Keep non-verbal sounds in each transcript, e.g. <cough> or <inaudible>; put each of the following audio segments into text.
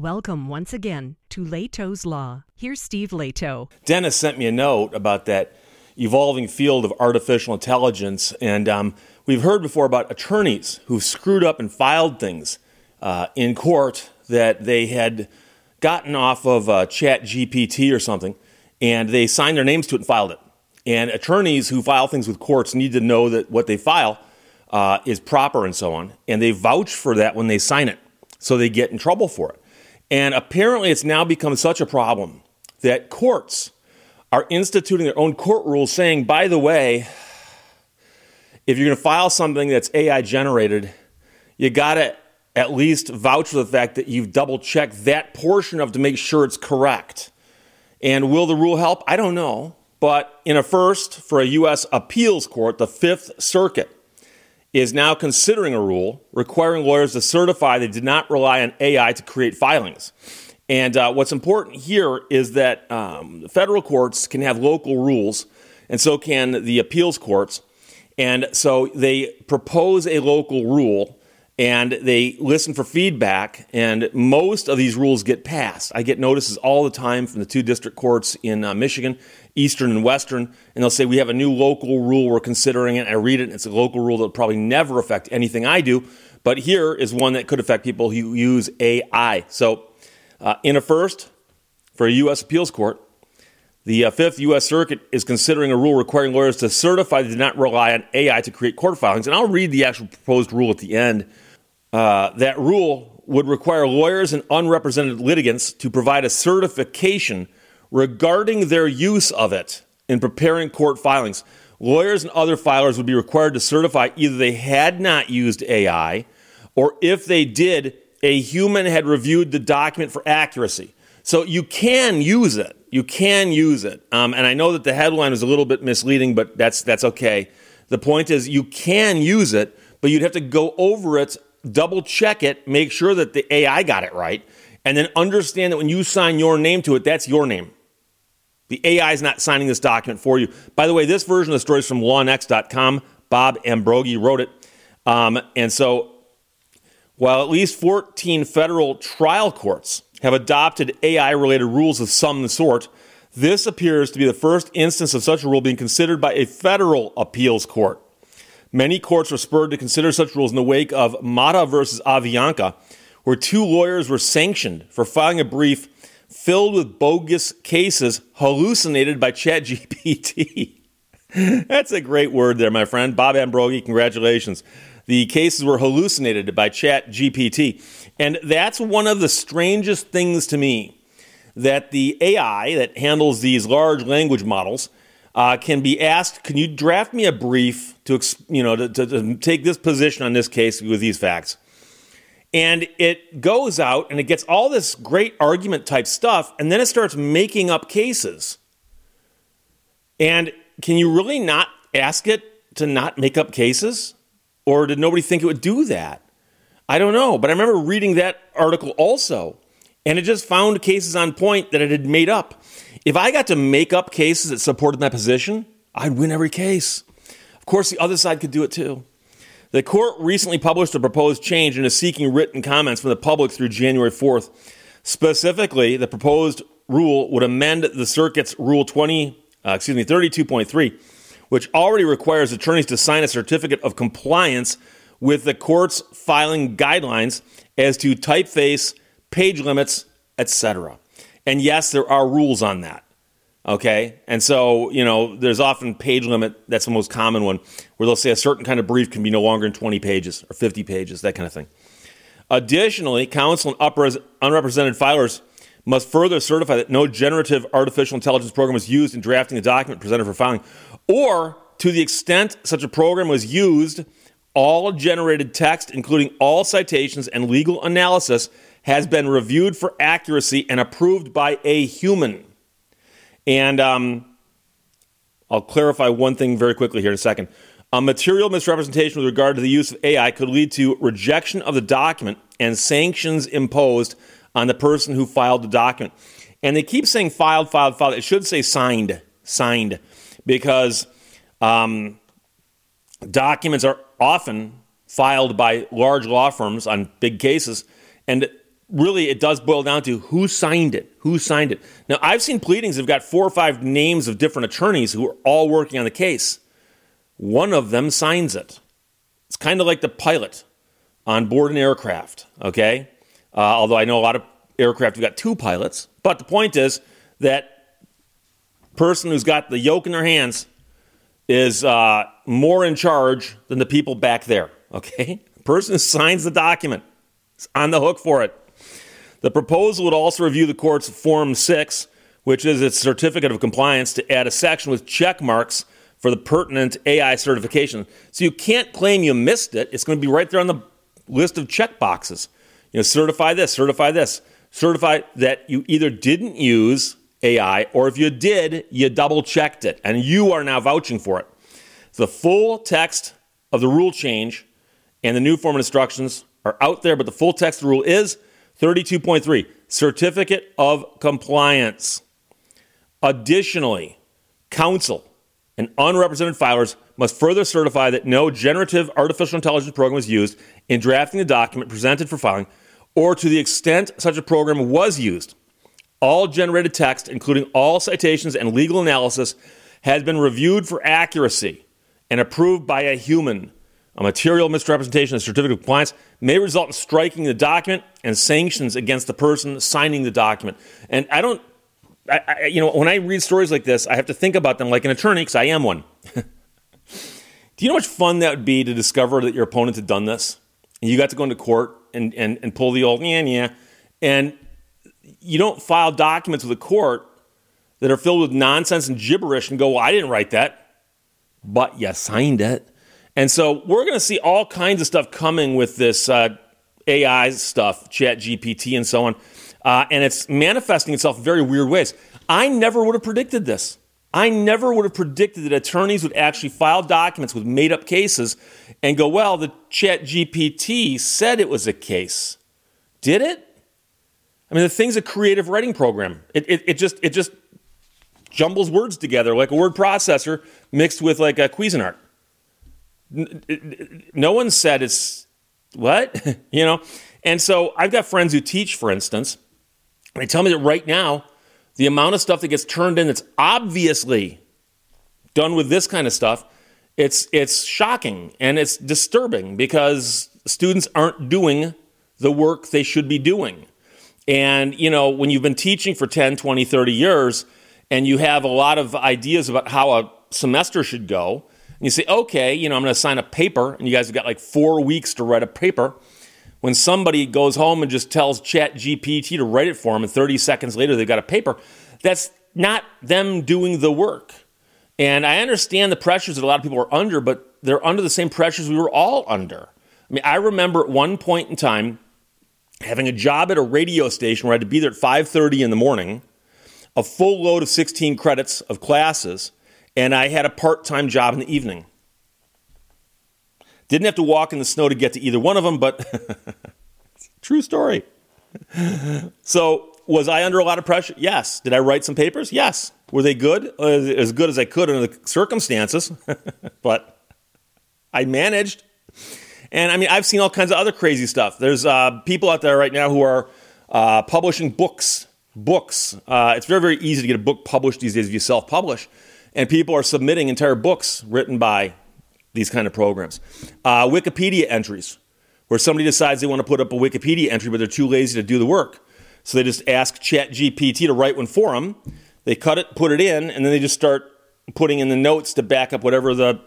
Welcome once again to Lehto's Law. Here's Steve Lehto. Dennis sent me a note about that evolving field of artificial intelligence, and um, we've heard before about attorneys who've screwed up and filed things uh, in court that they had gotten off of uh, Chat GPT or something, and they signed their names to it and filed it. And attorneys who file things with courts need to know that what they file uh, is proper and so on, and they vouch for that when they sign it, so they get in trouble for it. And apparently, it's now become such a problem that courts are instituting their own court rules saying, by the way, if you're going to file something that's AI generated, you got to at least vouch for the fact that you've double checked that portion of to make sure it's correct. And will the rule help? I don't know. But in a first for a U.S. appeals court, the Fifth Circuit is now considering a rule requiring lawyers to certify they did not rely on AI to create filings. And uh, what's important here is that um, federal courts can have local rules, and so can the appeals courts. And so they propose a local rule and they listen for feedback, and most of these rules get passed. I get notices all the time from the two district courts in uh, Michigan, Eastern and Western, and they'll say, We have a new local rule, we're considering it. I read it, and it's a local rule that will probably never affect anything I do, but here is one that could affect people who use AI. So, uh, in a first for a U.S. appeals court, the uh, Fifth U.S. Circuit is considering a rule requiring lawyers to certify they did not rely on AI to create court filings. And I'll read the actual proposed rule at the end uh, that rule would require lawyers and unrepresented litigants to provide a certification regarding their use of it in preparing court filings. Lawyers and other filers would be required to certify either they had not used AI or if they did, a human had reviewed the document for accuracy. So you can use it. You can use it. Um, and I know that the headline is a little bit misleading, but that's, that's okay. The point is, you can use it, but you'd have to go over it double check it, make sure that the AI got it right, and then understand that when you sign your name to it, that's your name. The AI is not signing this document for you. By the way, this version of the story is from lawnext.com. Bob Ambrogi wrote it. Um, and so, while at least 14 federal trial courts have adopted AI related rules of some sort, this appears to be the first instance of such a rule being considered by a federal appeals court. Many courts were spurred to consider such rules in the wake of Mata versus Avianca, where two lawyers were sanctioned for filing a brief filled with bogus cases hallucinated by ChatGPT. <laughs> That's a great word there, my friend. Bob Ambrogi, congratulations. The cases were hallucinated by ChatGPT. And that's one of the strangest things to me that the AI that handles these large language models uh, can be asked, can you draft me a brief to, you know, to, to, to take this position on this case with these facts? And it goes out and it gets all this great argument type stuff, and then it starts making up cases. And can you really not ask it to not make up cases? Or did nobody think it would do that? I don't know. But I remember reading that article also, and it just found cases on point that it had made up. If I got to make up cases that supported my position, I'd win every case. Of course, the other side could do it too. The court recently published a proposed change and is seeking written comments from the public through January 4th. Specifically, the proposed rule would amend the circuit's Rule 20, uh, excuse me, 32.3, which already requires attorneys to sign a certificate of compliance with the court's filing guidelines as to typeface, page limits, etc. And yes, there are rules on that. Okay. And so, you know, there's often page limit. That's the most common one where they'll say a certain kind of brief can be no longer than 20 pages or 50 pages, that kind of thing. Additionally, counsel and unrepresented filers must further certify that no generative artificial intelligence program was used in drafting the document presented for filing, or to the extent such a program was used, all generated text, including all citations and legal analysis, has been reviewed for accuracy and approved by a human. And um, I'll clarify one thing very quickly here in a second. A material misrepresentation with regard to the use of AI could lead to rejection of the document and sanctions imposed on the person who filed the document. And they keep saying filed, filed, filed. It should say signed, signed, because um, documents are often filed by large law firms on big cases. And really it does boil down to who signed it. Who signed it? Now, I've seen pleadings have got four or five names of different attorneys who are all working on the case. One of them signs it. It's kind of like the pilot on board an aircraft, okay? Uh, although I know a lot of aircraft have got two pilots. But the point is that person who's got the yoke in their hands is uh, more in charge than the people back there, okay? <laughs> person who signs the document is on the hook for it. The proposal would also review the court's Form 6, which is its certificate of compliance, to add a section with check marks for the pertinent AI certification. So you can't claim you missed it. It's going to be right there on the list of check boxes. You know, certify this, certify this, certify that you either didn't use AI or if you did, you double checked it and you are now vouching for it. The full text of the rule change and the new form of instructions are out there, but the full text of the rule is 32.3 Certificate of Compliance. Additionally, counsel and unrepresented filers must further certify that no generative artificial intelligence program was used in drafting the document presented for filing, or to the extent such a program was used. All generated text, including all citations and legal analysis, has been reviewed for accuracy and approved by a human a material misrepresentation of certificate of compliance may result in striking the document and sanctions against the person signing the document. And I don't, I, I, you know, when I read stories like this, I have to think about them like an attorney because I am one. <laughs> Do you know how much fun that would be to discover that your opponent had done this? And you got to go into court and, and, and pull the old yeah, yeah. And you don't file documents with the court that are filled with nonsense and gibberish and go, well, I didn't write that. But you signed it. And so we're going to see all kinds of stuff coming with this uh, AI stuff, Chat GPT, and so on. Uh, and it's manifesting itself in very weird ways. I never would have predicted this. I never would have predicted that attorneys would actually file documents with made up cases and go, well, the Chat GPT said it was a case. Did it? I mean, the thing's a creative writing program. It, it, it just it just jumbles words together like a word processor mixed with like a Cuisinart no one said it's what? <laughs> You know? And so i've got friends who teach for instance. And they tell me that right now the amount of stuff that gets turned in that's obviously done with this kind of stuff it's it's shocking and it's disturbing because students aren't doing the work they should be doing. And you know when you've been teaching for 10 20 30 years and you have a lot of ideas about how a semester should go and you say, okay, you know, I'm going to sign a paper, and you guys have got like four weeks to write a paper. When somebody goes home and just tells Chat GPT to write it for them, and 30 seconds later they've got a paper, that's not them doing the work. And I understand the pressures that a lot of people are under, but they're under the same pressures we were all under. I mean, I remember at one point in time having a job at a radio station where I had to be there at 5:30 in the morning, a full load of 16 credits of classes, and I had a part time job in the evening. Didn't have to walk in the snow to get to either one of them, but <laughs> true story. So, was I under a lot of pressure? Yes. Did I write some papers? Yes. Were they good? Uh, as good as I could under the circumstances, <laughs> but I managed. And I mean, I've seen all kinds of other crazy stuff. There's uh, people out there right now who are uh, publishing books. Books. Uh, it's very, very easy to get a book published these days if you self publish and people are submitting entire books written by these kind of programs. Uh, Wikipedia entries, where somebody decides they want to put up a Wikipedia entry, but they're too lazy to do the work. So they just ask ChatGPT to write one for them. They cut it, put it in, and then they just start putting in the notes to back up whatever the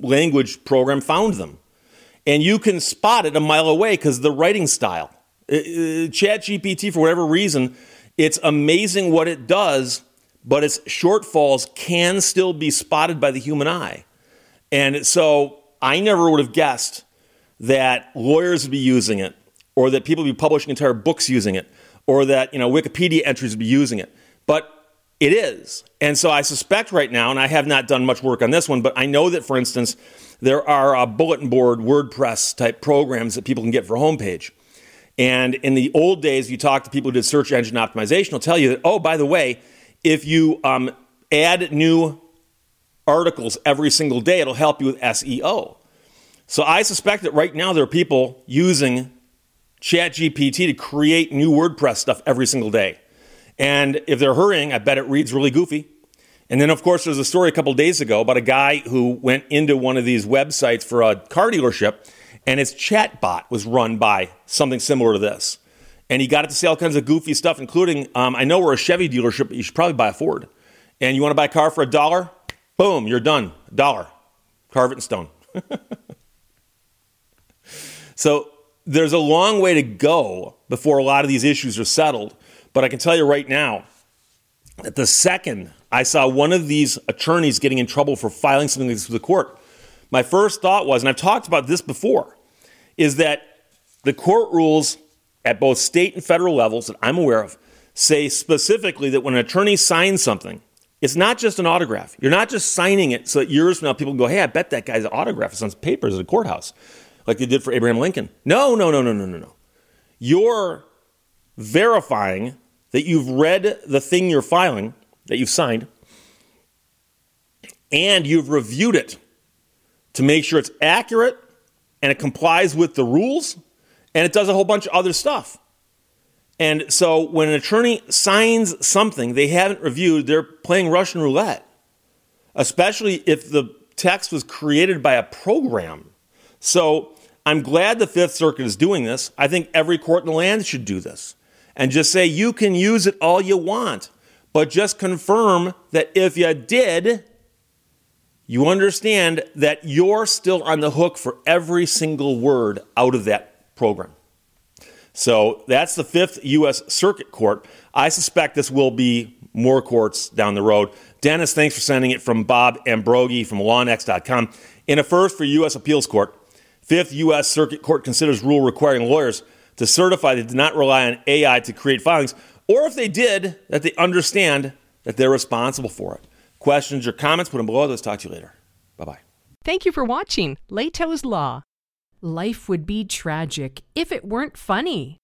language program found them. And you can spot it a mile away because the writing style. Uh, uh ChatGPT, for whatever reason, it's amazing what it does but its shortfalls can still be spotted by the human eye. And so I never would have guessed that lawyers would be using it, or that people would be publishing entire books using it, or that you know Wikipedia entries would be using it. But it is. And so I suspect right now, and I have not done much work on this one, but I know that, for instance, there are uh, bulletin board WordPress type programs that people can get for homepage. And in the old days, you talk to people who did search engine optimization, they'll tell you that, oh, by the way, if you um, add new articles every single day, it'll help you with SEO. So I suspect that right now there are people using ChatGPT to create new WordPress stuff every single day. And if they're hurrying, I bet it reads really goofy. And then, of course, there's a story a couple days ago about a guy who went into one of these websites for a car dealership, and his chatbot was run by something similar to this. And he got it to say all kinds of goofy stuff, including um, I know we're a Chevy dealership, but you should probably buy a Ford. And you want to buy a car for a dollar? Boom, you're done. Dollar. Carve it in stone. <laughs> so there's a long way to go before a lot of these issues are settled. But I can tell you right now that the second I saw one of these attorneys getting in trouble for filing something like this with the court, my first thought was, and I've talked about this before, is that the court rules at both state and federal levels that I'm aware of say specifically that when an attorney signs something, it's not just an autograph. You're not just signing it so that years from now people go, hey, I bet that guy's autograph is on some papers at a courthouse, like they did for Abraham Lincoln. No, no, no, no, no, no, no. You're verifying that you've read the thing you're filing, that you've signed, and you've reviewed it to make sure it's accurate and it complies with the rules and it does a whole bunch of other stuff. And so when an attorney signs something they haven't reviewed, they're playing Russian roulette, especially if the text was created by a program. So I'm glad the Fifth Circuit is doing this. I think every court in the land should do this and just say you can use it all you want, but just confirm that if you did, you understand that you're still on the hook for every single word out of that program. So that's the fifth U.S. Circuit Court. I suspect this will be more courts down the road. Dennis, thanks for sending it from Bob Ambrogi from lawnext.com. In a first for U.S. Appeals Court, Fifth U.S. Circuit Court considers rule requiring lawyers to certify they did not rely on AI to create filings, or if they did, that they understand that they're responsible for it. Questions or comments, put them below. Let's talk to you later. Bye bye. Thank you for watching Lehto's Law. Life would be tragic if it weren't funny.